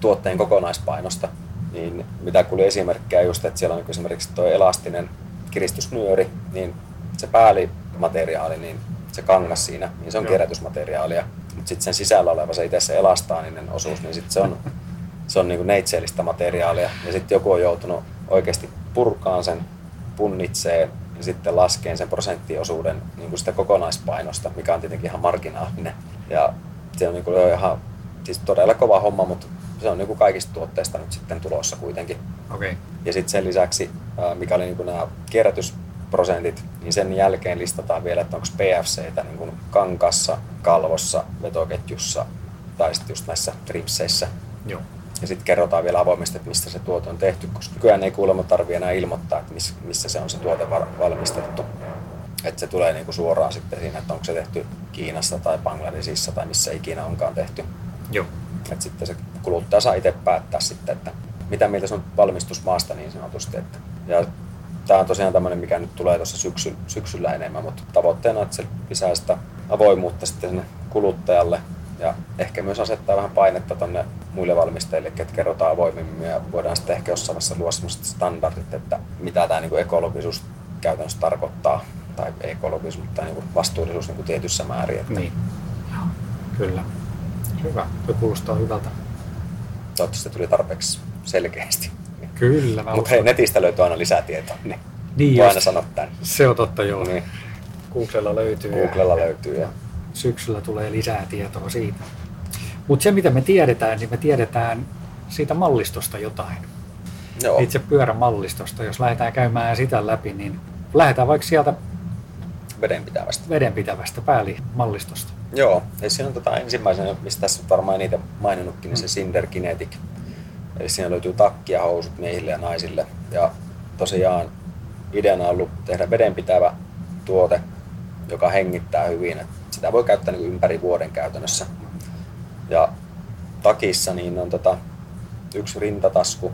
tuotteen kokonaispainosta, niin mitä kuuli esimerkkejä just, että siellä on niin esimerkiksi tuo elastinen kiristysnyöri, niin se päällimateriaali, niin se kangas siinä, niin se on Joo. kierrätysmateriaalia. Mutta sitten sen sisällä oleva se itse se elastaaninen osuus, niin sitten se on, se on niin kuin neitseellistä materiaalia. Ja sitten joku on joutunut oikeasti purkaan sen, punnitsee ja sitten laskeen sen prosenttiosuuden niin kuin sitä kokonaispainosta, mikä on tietenkin ihan marginaalinen. Ja se on niin kuin ihan siis todella kova homma, mutta se on niin kuin kaikista tuotteista nyt sitten tulossa kuitenkin. Okay. Ja sitten sen lisäksi, mikä oli niin kuin nämä kierrätysprosentit, niin sen jälkeen listataan vielä, että onko PFCtä niin kuin kankassa, kalvossa, vetoketjussa tai sitten just näissä tripseissä. Joo. Ja sitten kerrotaan vielä avoimesti, että mistä se tuote on tehty, koska nykyään ei kuulemma tarvitse enää ilmoittaa, että missä se on se tuote valmistettu. Että se tulee niinku suoraan sitten siinä, että onko se tehty Kiinassa tai Bangladesissa tai missä ikinä onkaan tehty. Joo. Et sitten se kuluttaja saa itse päättää sitten, että mitä mieltä se on valmistusmaasta niin sanotusti. Että, ja tämä on tosiaan tämmöinen, mikä nyt tulee tuossa syksy, syksyllä enemmän, mutta tavoitteena, että se lisää sitä avoimuutta sitten sinne kuluttajalle ja ehkä myös asettaa vähän painetta tuonne muille valmistajille, että kerrotaan avoimemmin ja voidaan sitten ehkä jossain vaiheessa luoda sellaiset standardit, että mitä tämä niin ekologisuus käytännössä tarkoittaa, tai ekologisuus, mutta niin vastuullisuus niin tietyssä määrin. Että Niin. Joo. Kyllä. Hyvä. Tuo kuulostaa hyvältä. Toivottavasti se tuli tarpeeksi selkeästi. Kyllä. Mutta hei, netistä löytyy aina lisää tietoa, niin, Niin aina sanoa tämän. Se on totta, joo. Niin, Googlella löytyy. Googlella löytyy. Ja, Syksyllä tulee lisää tietoa siitä. Mutta se, mitä me tiedetään, niin me tiedetään siitä mallistosta jotain. joo, Itse pyörämallistosta. Jos lähdetään käymään sitä läpi, niin lähdetään vaikka sieltä vedenpitävästä. vedenpitävästä päällimallistosta. Joo, ja siinä on tota ensimmäisenä, mistä tässä on varmaan eniten maininnutkin, niin se Mm. Cinder Kinetic. Eli siinä löytyy takki ja housut miehille ja naisille. Ja tosiaan ideana on ollut tehdä vedenpitävä tuote, joka hengittää hyvin. Et sitä voi käyttää niin ympäri vuoden käytännössä. Ja takissa niin on tota, yksi rintatasku.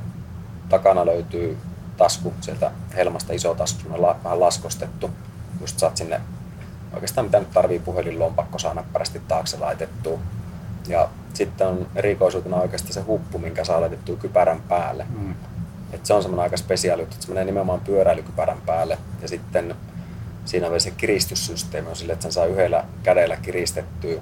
Takana löytyy tasku sieltä helmasta iso tasku, la, vähän laskostettu. Just saat sinne oikeastaan mitä nyt tarvii puhelinlompakko saa näppärästi taakse laitettua. Ja sitten on erikoisuutena oikeasti se huppu, minkä saa laitettua kypärän päälle. Mm. Et se on semmoinen aika spesiaali juttu, että se menee nimenomaan pyöräilykypärän päälle. Ja sitten siinä vielä se kiristyssysteemi on sille, että sen saa yhdellä kädellä kiristettyä.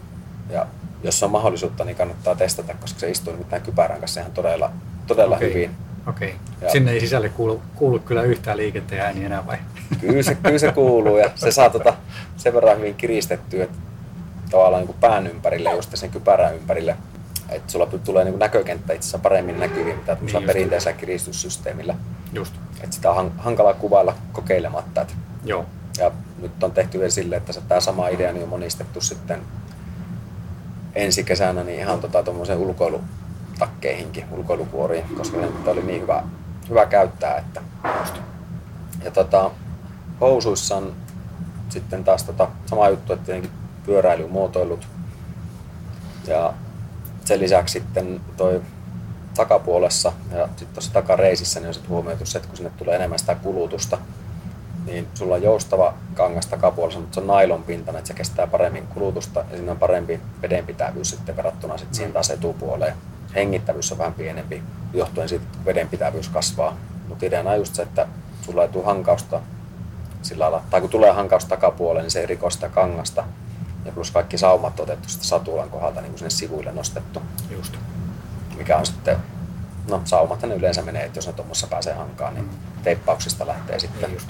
Ja jos on mahdollisuutta, niin kannattaa testata, koska se istuu nimittäin kypärän kanssa ihan todella, todella Okei. hyvin. Okei. Ja- Sinne ei sisälle kuulu, kuulu kyllä yhtään liikenteen ääni enää vai? Kyllä se, kyllä se kuuluu ja se saa tota sen verran hyvin kiristettyä, että tavallaan niin pään ympärille, just sen kypärän ympärille, että sulla tulee niin näkökenttä itse asiassa paremmin näkyviin, mitä Niin just. perinteisellä kiristyssysteemillä. Just. Että sitä on han- hankala kuvailla kokeilematta. Et, Joo. Ja nyt on tehty vielä silleen, että se, tämä sama idea niin on monistettu sitten ensi kesänä niin ihan tota, tuommoisen ulkoilutakkeihinkin, ulkoilukuoriin, koska se nyt oli niin hyvä, hyvä käyttää, että. Ja tota, housuissa on sitten taas tota, sama juttu, että tietenkin pyöräilymuotoilut. Ja sen lisäksi sitten toi takapuolessa ja sitten tuossa takareisissä niin on sitten huomioitu se, että kun sinne tulee enemmän sitä kulutusta, niin sulla on joustava kangas takapuolessa, mutta se on nailon pintana, että se kestää paremmin kulutusta ja siinä on parempi vedenpitävyys sitten verrattuna sitten siihen taas etupuoleen. Hengittävyys on vähän pienempi johtuen siitä, että vedenpitävyys kasvaa. Mutta ideana on just se, että sulla ei tule hankausta sillä lailla, tai kun tulee hankaus takapuoleen, niin se ei riko sitä kangasta. Ja plus kaikki saumat on otettu sitten satulan kohdalta niin kuin sinne sivuille nostettu, Just. mikä on sitten, no saumathan ne yleensä menee, että jos ne tuommoissa pääsee hankaan, niin teippauksista lähtee sitten. Ei just.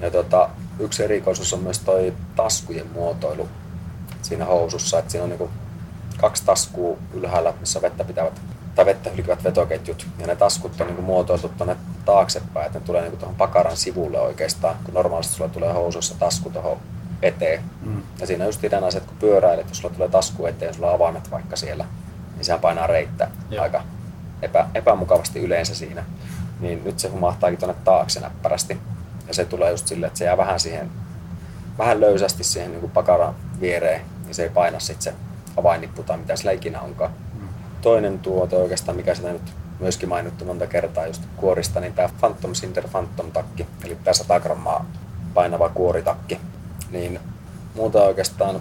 Ja tota, yksi erikoisuus on myös toi taskujen muotoilu siinä housussa, että siinä on niinku kaksi taskua ylhäällä, missä vettä pitävät tai vettä hylkivät vetoketjut. Ja ne taskut on niinku muotoiltu tuonne taaksepäin, että ne tulee niinku tuohon pakaran sivulle oikeastaan, kun normaalisti sulla tulee housussa tasku tuohon eteen. Mm. Ja siinä on just se, että kun pyöräilet, jos sulla tulee tasku eteen, sulla on avaimet vaikka siellä, niin sehän painaa reittä Joo. aika epä, epämukavasti yleensä siinä. Niin nyt se humahtaakin tuonne taakse näppärästi. Ja se tulee just silleen, että se jää vähän siihen, vähän löysästi siihen niin kuin pakaran viereen, niin se ei paina sitten se avainnippu tai mitä sillä ikinä onkaan. Mm. Toinen tuote oikeastaan, mikä sitä nyt myöskin mainittu monta kertaa just kuorista, niin tämä Phantom Cinder Phantom takki, eli tämä 100 grammaa painava kuoritakki. Niin muuta oikeastaan,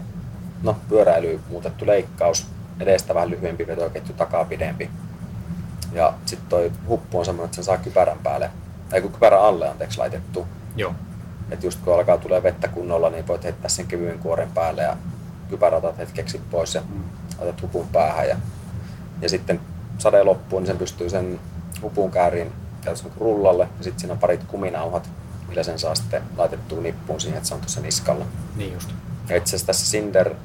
no pyöräily muutettu leikkaus, edestä vähän lyhyempi vetoketju, takaa pidempi. Ja sitten toi huppu on semmoinen, että sen saa kypärän päälle, tai kun kypärän alle anteeksi laitettu. Joo. Että just kun alkaa tulee vettä kunnolla, niin voit heittää sen kevyen kuoren päälle ja kypärä otat hetkeksi pois ja Mm. otat hupun päähän. Ja, ja sitten sade loppuu, niin sen pystyy sen hupun kääriin käytännössä rullalle. Ja sitten siinä on parit kuminauhat, millä sen saa sitten laitettua nippuun siihen, että se on tuossa niskalla. Niin just. Ja itse asiassa tässä Cinder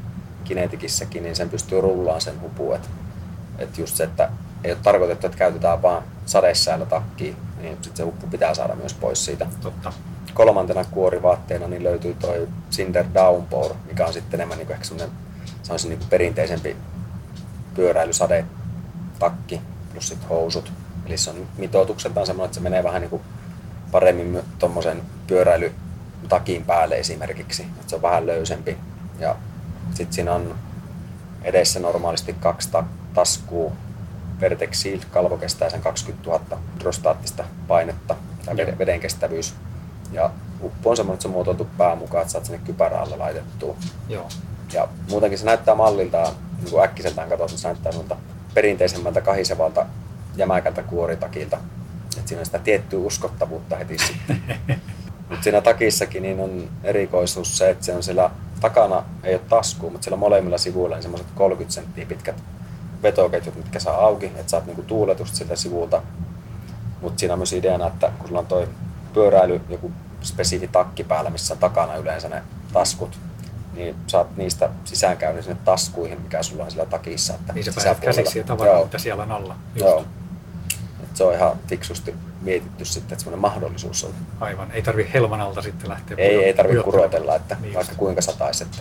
Kinetikissäkin, niin sen pystyy rullaan sen hupuun. Että et just se, että ei ole tarkoitettu, että käytetään vaan sadesäällä takkiin, niin sitten se huppu pitää saada myös pois siitä. Totta. Kolmantena kuorivaatteena niin löytyy toi Cinder Downpour, mikä on sitten enemmän niin ehkä semmoinen, sanoisin niin kuin perinteisempi pyöräilysadetakki plus sitten housut. Eli se on mitoitukseltaan semmoinen, että se menee vähän niin kuin paremmin tuommoisen pyöräilytakin päälle esimerkiksi. Että se on vähän löysempi. Ja sitten siinä on edessä normaalisti kaksi ta- taskua. Vertex Shield kalvo kestää sen 20 000 hydrostaattista painetta tai Joo. veden, veden kestävyys. Ja uppu on semmoinen, että se on muotoiltu pää mukaan, että saat sinne kypärä alle laitettua. Joo. Ja muutenkin se näyttää malliltaan, niin kuin äkkiseltään katsotaan, se näyttää semmoilta perinteisemmältä kahisevalta jämäkältä kuoritakilta. Et siinä on sitä tiettyä uskottavuutta heti sitten. Mutta siinä takissakin niin on erikoisuus se, että se on siellä takana, ei ole taskua, mutta siellä molemmilla sivuilla on semmoiset 30 senttiä pitkät vetoketjut, mitkä saa auki, että saat niinku tuuletusta siltä sivulta. Mutta siinä on myös ideana, että kun sulla on toi pyöräily, joku spesifi takki päällä, missä on takana yleensä ne taskut, niin saat niistä sisäänkäynnin sinne taskuihin, mikä sulla on siellä takissa. Että Niin sä pääset käsiksi siihen tavaraa, mitä siellä on alla. Just. Joo. Et se on ihan fiksusti mietitty sitten, että semmoinen mahdollisuus on. Aivan. Ei tarvi helman alta sitten lähteä Ei, ei pujottelemaan. kurotella, että Niin vaikka just. kuinka sataisi. Että.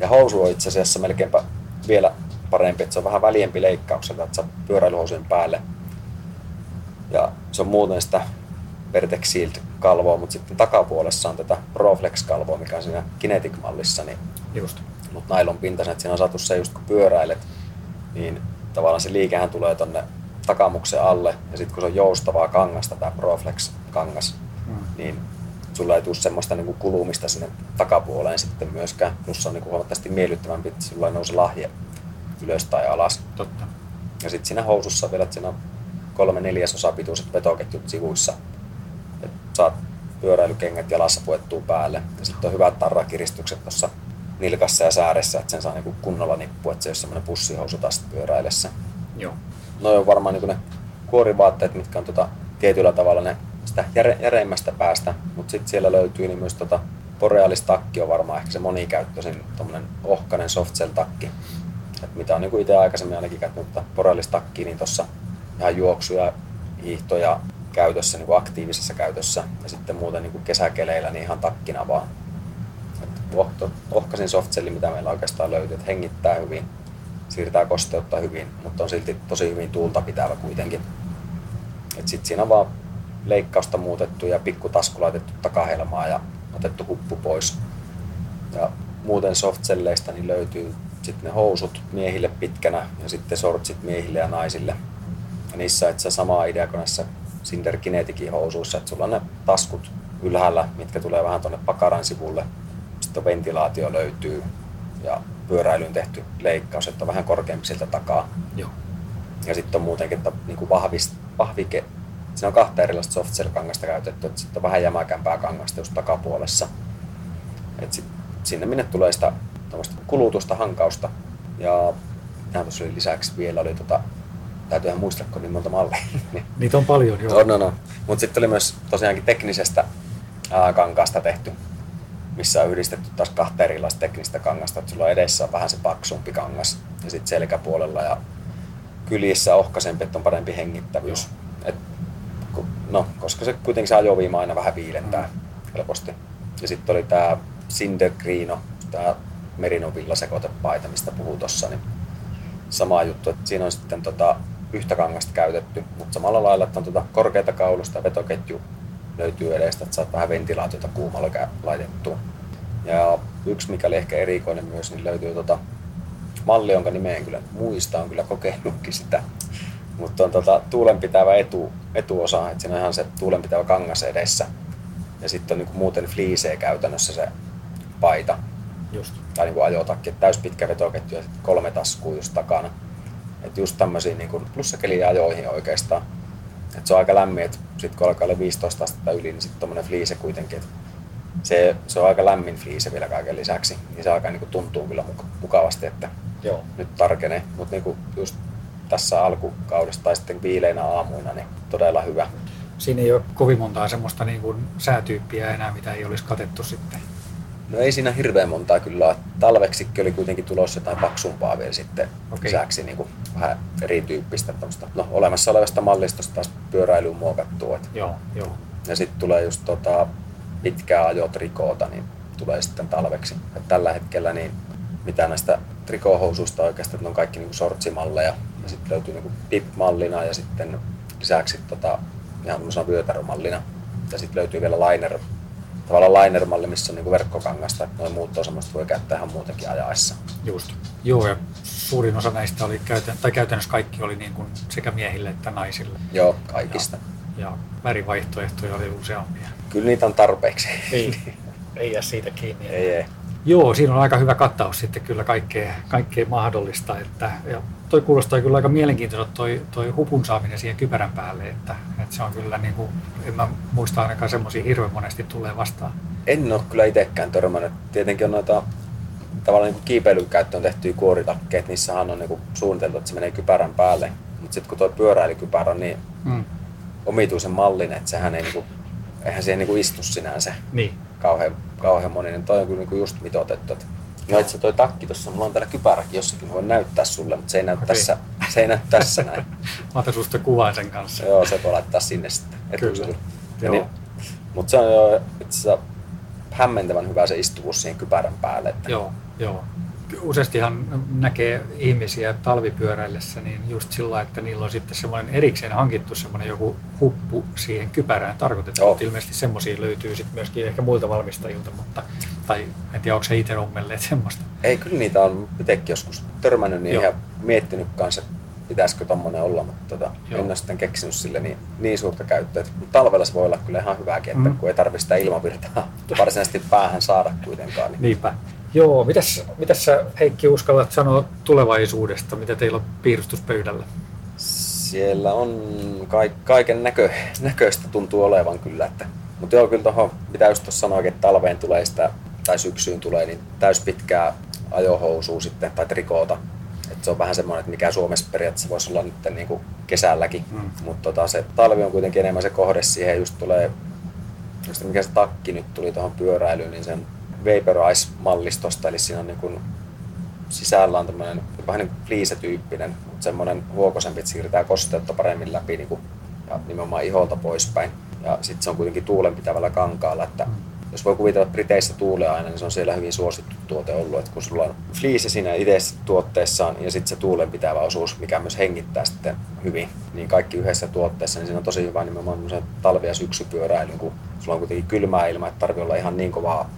Ja housu on itse asiassa melkeinpä vielä parempi, että se on vähän väljempi leikkaukselta, että saa pyöräilyhousujen päälle. Ja se on muuten sitä Vertex Shield kalvoa, mutta sitten takapuolessa on tätä Proflex kalvoa, mikä on siinä Kinetic-mallissa, niin Just. mutta nailon pintaisen, että siinä on saatu se just kun pyöräilet, niin tavallaan se liikehän tulee tonne takamuksen alle, ja sitten kun se on joustavaa kangasta, tämä Proflex-kangas, Mm. niin sulla ei tule semmoista niinku kulumista sinne takapuoleen sitten myöskään, plus se on niinku huomattavasti miellyttävämpi, että sulla ei nouse lahje ylös tai alas. Totta. Ja sitten siinä housussa vielä, että siinä on kolme neljäsosa pituiset vetoketjut sivuissa. Et saat pyöräilykengät jalassa puettua päälle. Ja sitten on hyvät tarrakiristykset tuossa nilkassa ja sääressä, että sen saa niinku kunnolla nippua, että se ei ole semmoinen pussihousu taas pyöräillessä. Joo. No on varmaan niinku ne kuorivaatteet, mitkä on tota tietyllä tavalla ne sitä järe, järeimmästä päästä, mutta sitten siellä löytyy niin myös tota Borealis-takki on varmaan ehkä se monikäyttöisin tommonen ohkainen soft shell takki. Et mitä on niinku itse aikaisemmin ainakin käyttänyt Borealis-takkiä, niin tuossa ihan juoksuja, hiihtoja käytössä, niinku aktiivisessa käytössä ja sitten muuten niinku kesäkeleillä niin ihan takkina vaan. Et ohto- ohkaisin soft shelli, mitä meillä oikeastaan löytyy, että hengittää hyvin, siirtää kosteutta hyvin, mutta on silti tosi hyvin tuulta pitävä kuitenkin. Et sit siinä on vaan leikkausta muutettu ja pikkutasku laitettu takahelmaa ja otettu huppu pois. Ja muuten softselleistä niin löytyy sitten ne housut miehille pitkänä ja sitten sortsit miehille ja naisille. Ja niissä itse sama idea kuin näissä Cinder Kineticin housuissa, että sulla on ne taskut ylhäällä, mitkä tulee vähän tuonne pakaran sivulle. Sitten ventilaatio löytyy ja pyöräilyyn tehty leikkaus, että on vähän korkeampi sieltä takaa. Joo. Ja sitten on muutenkin että niin vahvist, vahvike. Siinä on kahta erilaista soft kangasta käytetty, että sitten on vähän jämäkämpää kangasta just takapuolessa. Et sit, sinne minne tulee sitä kulutusta, hankausta. Ja oli lisäksi vielä oli tota, täytyyhän muistaa, kun niin monta mallia. Niitä on paljon, joo. on, on, on. Mutta sitten oli myös tosiaankin teknisestä ää, kankaasta tehty, missä on yhdistetty taas kahta erilaista teknistä kangasta. Et sulla on edessä on vähän se paksumpi kangas ja sitten selkäpuolella ja kylissä ohkaisempi, että on parempi hengittävyys. Et, ku- no, koska se kuitenkin se ajoviima aina vähän viilentää helposti. Ja sitten oli tämä Cinder Greeno, tämä Merino villasekotepaita, mistä puhuu tuossa, niin sama juttu, että siinä on sitten tota, yhtä kangasta käytetty, mutta samalla lailla, että on tota korkeata kaulusta vetoketju löytyy edestä, että saat vähän ventilaatiota kuumalla laitettua. Ja yksi, mikä oli ehkä erikoinen myös, niin löytyy tota malli, jonka nimeä en kyllä muista, on kyllä kokeillutkin sitä. Mutta on tota tuulenpitävä etu, etuosa, että siinä on ihan se tuulenpitävä kangas edessä. Ja sitten on niinku muuten fliisee käytännössä se paita Just. tai niin kuin ajotakki, että täyspitkä vetoketju ja sitten kolme taskua just takana. Että just tämmöisiä niin kuin plussakeliin ajoihin oikeastaan. Että se on aika lämmin, että sitten kun alkaa olla 15 astetta yli, niin sitten tommonen fliise kuitenkin, että se, se on aika lämmin fliise vielä kaiken lisäksi, niin se alkaa niin kuin tuntuu kyllä muka- mukavasti, että Joo. nyt tarkenee. Mutta niin just tässä alkukaudesta tai sitten viileinä aamuina, niin todella hyvä. Siinä ei ole kovin montaa semmoista niin kuin säätyyppiä enää, mitä ei olisi katettu sitten. No ei siinä hirveän montaa kyllä. ole. Talveksikin oli kuitenkin tulossa jotain paksumpaa vielä sitten Okei. lisäksi niin kuin vähän erityyppistä tämmöistä, no, olemassa olevasta mallistosta taas pyöräilyyn muokattua. Joo, joo. ja sitten tulee just tota, pitkää ajotrikoota, niin tulee sitten talveksi. Et tällä hetkellä niin mitä näistä trikohousuista oikeastaan, että ne on kaikki niin sortsimalleja. Ja sitten löytyy niin pip-mallina ja sitten lisäksi tota, ihan tämmöisenä vyötärömallina. Ja sitten löytyy vielä liner, tavallaan liner-malli, missä on niin kuin verkkokangasta, että noin muut on semmoista voi käyttää ihan muutenkin ajaessa. Just. Joo, ja suurin osa näistä oli, käytän, tai käytännössä kaikki oli niin kuin sekä miehille että naisille. Joo, kaikista. Ja, ja värivaihtoehtoja oli useampia. Kyllä niitä on tarpeeksi. Ei, ei jää siitä kiinni. ei, ei. Joo, siinä on aika hyvä kattaus sitten kyllä kaikkea, kaikkea mahdollista. Että, ja toi kuulostaa kyllä aika mielenkiintoiselta toi, toi hupun saaminen siihen kypärän päälle, että, että se on kyllä niin kuin, en mä muista ainakaan semmoisia hirveän monesti tulee vastaan. En ole kyllä itsekään törmännyt. Tietenkin on noita tavallaan niin kiipeilyn käyttöön tehtyjä kuoritakkeet, niissähän on niin suunniteltu, että se menee kypärän päälle. Mutta sitten kun tuo pyöräilykypärä on niin mm. omituisen mallinen, että sehän ei, niin kuin, eihän siihen niin kuin istu sinänsä niin. kauhean, kauhean moni, niin toi on kyllä niin kuin just mitoitettu. No itse toi takki tuossa, mulla on täällä kypäräkin jossakin, voin näyttää sulle, mutta se ei näy, okay. tässä, se ei näy tässä näin. Mä otan susta kuvaan sen kanssa. Joo, se voi laittaa sinne sitten. Kyllä. Joo. Niin, mutta se on jo itse hämmentävän hyvä se istuvuus siihen kypärän päälle. Että... Joo, joo. Useastihan näkee ihmisiä talvipyöräillessä niin just sillä, että niillä on sitten semmoinen erikseen hankittu semmoinen joku huppu siihen kypärään tarkoitettu. Oh. Ilmeisesti semmoisia löytyy sitten myöskin ehkä muilta valmistajilta, mutta tai en tiedä, onko se itse ommelleet semmoista. Ei, kyllä niitä on itsekin joskus törmännyt niin ja miettinyt kanssa, pitäisikö tommonen olla, mutta tota, en ole sitten keksinyt sille niin, niin suurta käyttöä. Mutta talvella se voi olla kyllä ihan hyväkin, että mm. kun ei tarvitse sitä ilmavirtaa varsinaisesti päähän saada kuitenkaan. Niin. Niinpä. Joo, mitäs, mitäs sä Heikki uskallat sanoa tulevaisuudesta, mitä teillä on piirustuspöydällä? Siellä on kaiken näkö, näköistä tuntuu olevan kyllä. Että, mutta joo, kyllä tuohon, mitä just tuossa sanoin, että talveen tulee sitä, tai syksyyn tulee, niin täys pitkää ajohousua sitten, tai trikoota. Et se on vähän semmoinen, että mikä Suomessa periaatteessa voisi olla nyt niin kuin kesälläkin. Mm. Mutta tota, se talvi on kuitenkin enemmän se kohde siihen, just tulee, just mikä se takki nyt tuli tuohon pyöräilyyn, niin sen Vaporize-mallistosta, eli siinä on niin kuin sisällä on tämmöinen vähän niin fliise-tyyppinen, mutta semmoinen huokosempi, että siirtää kosteutta paremmin läpi niin kuin, ja nimenomaan iholta poispäin. Ja sitten se on kuitenkin tuulenpitävällä kankaalla, että jos voi kuvitella, Briteissä tuulee aina, niin se on siellä hyvin suosittu tuote ollut. Että kun sulla on fliise siinä itse tuotteessaan ja sitten se tuulenpitävä osuus, mikä myös hengittää sitten hyvin, niin kaikki yhdessä tuotteessa, niin siinä on tosi hyvä nimenomaan talvi- ja syksypyöräily, kun sulla on kuitenkin kylmää ilma, että tarvii olla ihan niin kovaa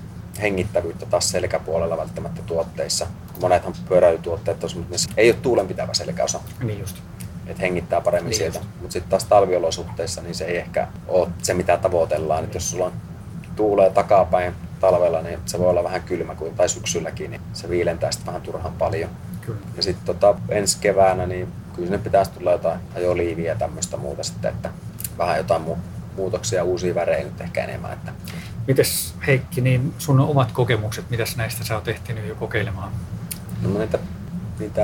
hengittävyyttä taas selkäpuolella välttämättä tuotteissa. Monethan pyöräilytuotteet on missä ei ole tuulenpitävä selkäosa. Niin just. Että hengittää paremmin niin sieltä. Mutta sitten taas talviolosuhteissa niin se ei ehkä ole se mitä tavoitellaan. Et jos sulla on tuulee takapäin talvella, niin se voi olla vähän kylmä kuin tai syksylläkin, niin se viilentää sitten vähän turhan paljon. Kyllä. Ja sitten tota, ensi keväänä, niin kyllä sinne pitäisi tulla jotain ajoliiviä ja tämmöistä muuta sitten, että vähän jotain mu- muutoksia, uusia värejä nyt ehkä enemmän. Että Mites Heikki, niin sun omat kokemukset, mitäs näistä sä oot ehtinyt jo kokeilemaan? No niitä, niitä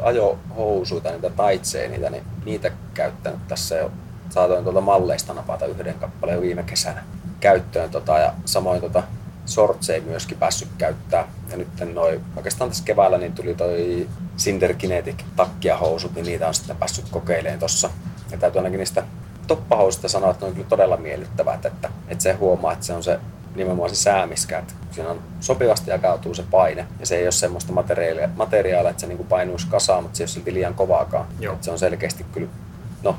ajohousuita, niitä taitseja, niitä, niin, niitä käyttänyt tässä jo. Saatoin tuolta malleista napata yhden kappaleen viime kesänä käyttöön. Tota, ja samoin tota, sortseja myöskin päässyt käyttää. Ja nyt noin, oikeastaan tässä keväällä niin tuli toi Cinder Kinetic takkia housut, niin niitä on sitten päässyt kokeilemaan tuossa. Ja täytyy ainakin niistä toppahoususta sanoa, että ne on kyllä todella miellyttävät, että, että se huomaa, että se on se nimenomaan se säämiskä, että siinä on sopivasti jakautuu se paine ja se ei ole semmoista materiaalia, materiaalia että se niin painuisi kasaan, mutta se ei ole silti liian kovaakaan. Joo. Että se on selkeästi kyllä, no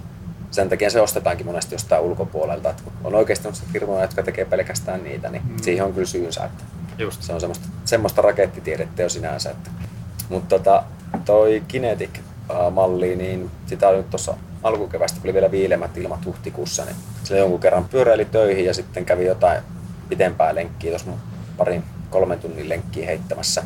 sen takia se ostetaankin monesti jostain ulkopuolelta. Että on oikeasti firmoja, jotka tekee pelkästään niitä, niin mm. siihen on kyllä syynsä. Että Just. Se on semmoista, semmoista rakettitiedettä jo sinänsä. Että. Mutta tota, toi Kinetic-malli, niin sitä on nyt tuossa alkukevästä, kun oli vielä viilemät ilmat huhtikuussa, niin se jonkun kerran pyöräili töihin ja sitten kävi jotain pitempää lenkkiä tuossa parin kolmen tunnin lenkkiä heittämässä.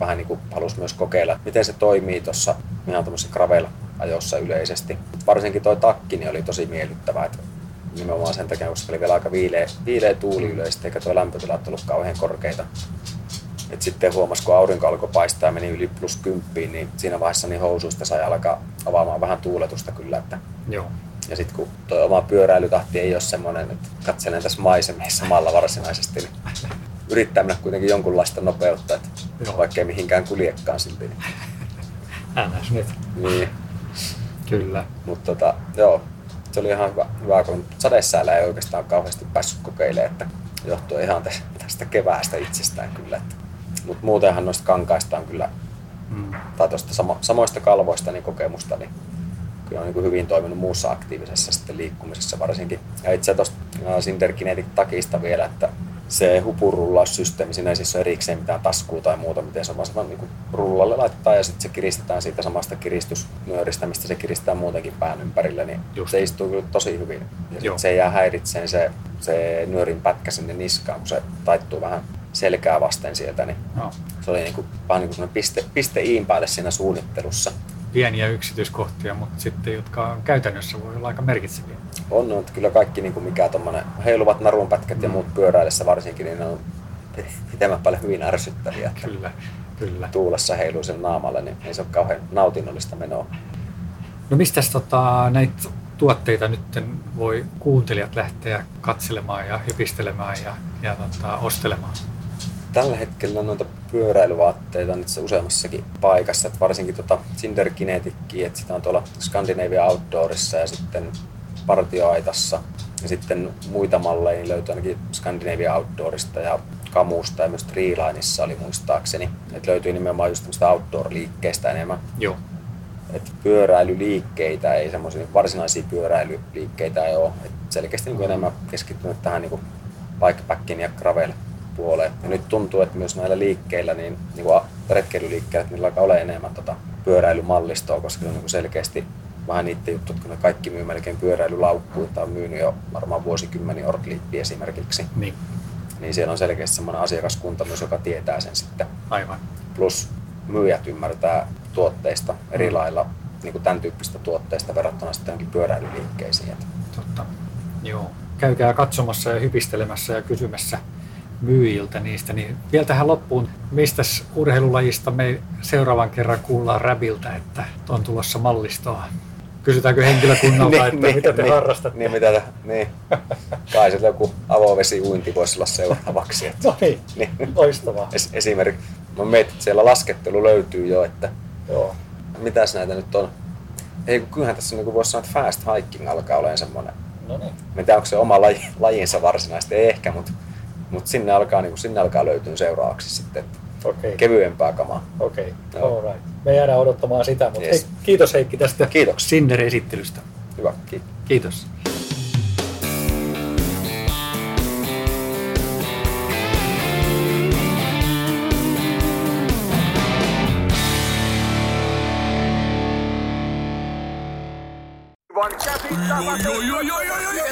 Vähän niin kuin halusi myös kokeilla, miten se toimii tuossa ihan tämmöisessä gravel-ajossa yleisesti. Varsinkin toi takki niin oli tosi miellyttävää, että nimenomaan sen takia, koska oli vielä aika viileä, viileä tuuli yleisesti, eikä tuo lämpötilat ollut kauhean korkeita. Et sitten huomas, kun aurinko alkoi paistaa ja meni yli plus kymppiin, niin siinä vaiheessa niin housuista sai alkaa avaamaan vähän tuuletusta kyllä. Että Joo. Ja sitten kun tuo oma pyöräilytahti ei ole semmoinen, että katselen tässä maisemia samalla varsinaisesti, niin yrittää mennä kuitenkin jonkunlaista nopeutta, että Joo. vaikkei mihinkään kuljekaan silti. Niin. Äänes nyt. Niin. Kyllä. Mutta tota, joo, se oli ihan hyvä, hyvä kun sadesäällä ei oikeastaan kauheasti päässyt kokeilemaan, että johtuu ihan tästä keväästä itsestään kyllä. Että mutta muutenhan noista kankaista on kyllä, mm. tai tuosta samo, samoista kalvoista niin kokemusta, niin kyllä on niin hyvin toiminut muussa aktiivisessa sitten liikkumisessa varsinkin. Ja itse tuosta Sinderkinetic takista vielä, että se hupurullaussysteemi, siinä ei siis ole erikseen mitään taskua tai muuta, miten se on vaan se niin rullalle laitetaan ja sitten se kiristetään siitä samasta kiristysnyöristä, mistä se kiristää muutenkin pään ympärille, niin Just. se istuu kyllä tosi hyvin. Ja se ei jää häiritseen se, se nyörin pätkä sinne niskaan, kun se taittuu vähän selkää vasten sieltä, niin no. se oli niin kuin, vähän niin kuin piste, piste iin päälle siinä suunnittelussa pieniä yksityiskohtia, mutta sitten, jotka on käytännössä voi olla aika merkitseviä. On, no, että kyllä kaikki niin kuin mikä tuommoinen heiluvat narunpätkät mm. ja muut pyöräillessä varsinkin, niin ne on pitemmän paljon hyvin ärsyttäviä. Että kyllä, kyllä. Tuulessa heiluu sen naamalle, niin ei se ole kauhean nautinnollista menoa. No mistä tota, näitä tuotteita nyt voi kuuntelijat lähteä katselemaan ja hypistelemään ja, ja tota, ostelemaan? Tällä hetkellä noita pyöräilyvaatteita itse useammassakin paikassa, että varsinkin tuota Cinder Kinetickiä, että sitä on tuolla Scandinavia Outdoorissa ja sitten partioaitassa. Ja sitten muita malleja niin löytyy ainakin Scandinavia Outdoorista ja Kamusta ja myös Treelineissa oli muistaakseni. Että löytyy nimenomaan just tämmöistä outdoor-liikkeistä enemmän. Joo. Et pyöräilyliikkeitä ei semmoisia varsinaisia pyöräilyliikkeitä ei ole. Et selkeästi niin enemmän keskittynyt tähän niin bikepackin ja gravel puoleen. Ja nyt tuntuu, että myös näillä liikkeillä, niin, niin kuin retkeilyliikkeillä, niillä alkaa olla enemmän tota pyöräilymallistoa, koska ne on niin selkeästi vähän niitä juttuja, kun ne kaikki myy melkein pyöräilylaukkuja, tai on myynyt jo varmaan vuosikymmeni Ortliippi esimerkiksi. Niin. niin siellä on selkeästi semmoinen asiakaskunta myös, joka tietää sen sitten. Aivan. Plus myyjät ymmärtää tuotteista eri mm. lailla, niin kuin tämän tyyppistä tuotteista verrattuna sitten jonkin pyöräilyliikkeisiin. Totta. Joo. Käykää katsomassa ja hypistelemässä ja kysymässä myyjiltä niistä. Niin vielä tähän loppuun, mistä urheilulajista me seuraavan kerran kuullaan Räbiltä, että on tulossa mallistoa? Kysytäänkö henkilökunnalta, niin, että niin, mitä te niin, harrastatte? Niin, mitä te, niin. Kai se joku avovesi-uinti voisi olla seuraavaksi. Että, no niin, niin. loistavaa. Es, esimerkiksi, mä mietin, että siellä laskettelu löytyy jo, että Joo. mitäs näitä nyt on. Ei, kun kyllähän tässä niin voisi sanoa, että fast hiking alkaa olemaan semmoinen. No niin. Tiedä, onko se oma laji, lajinsa varsinaisesti, ei ehkä, mutta mutta sinne alkaa, niin sinne alkaa löytyä seuraavaksi sitten okay. kevyempää kamaa. Okei, okay. all right. Me jäädään odottamaan sitä, mutta yes. hei, kiitos Heikki tästä Kiitoksia. Sinner-esittelystä. Hyvä, kiitos. Kiitos. No,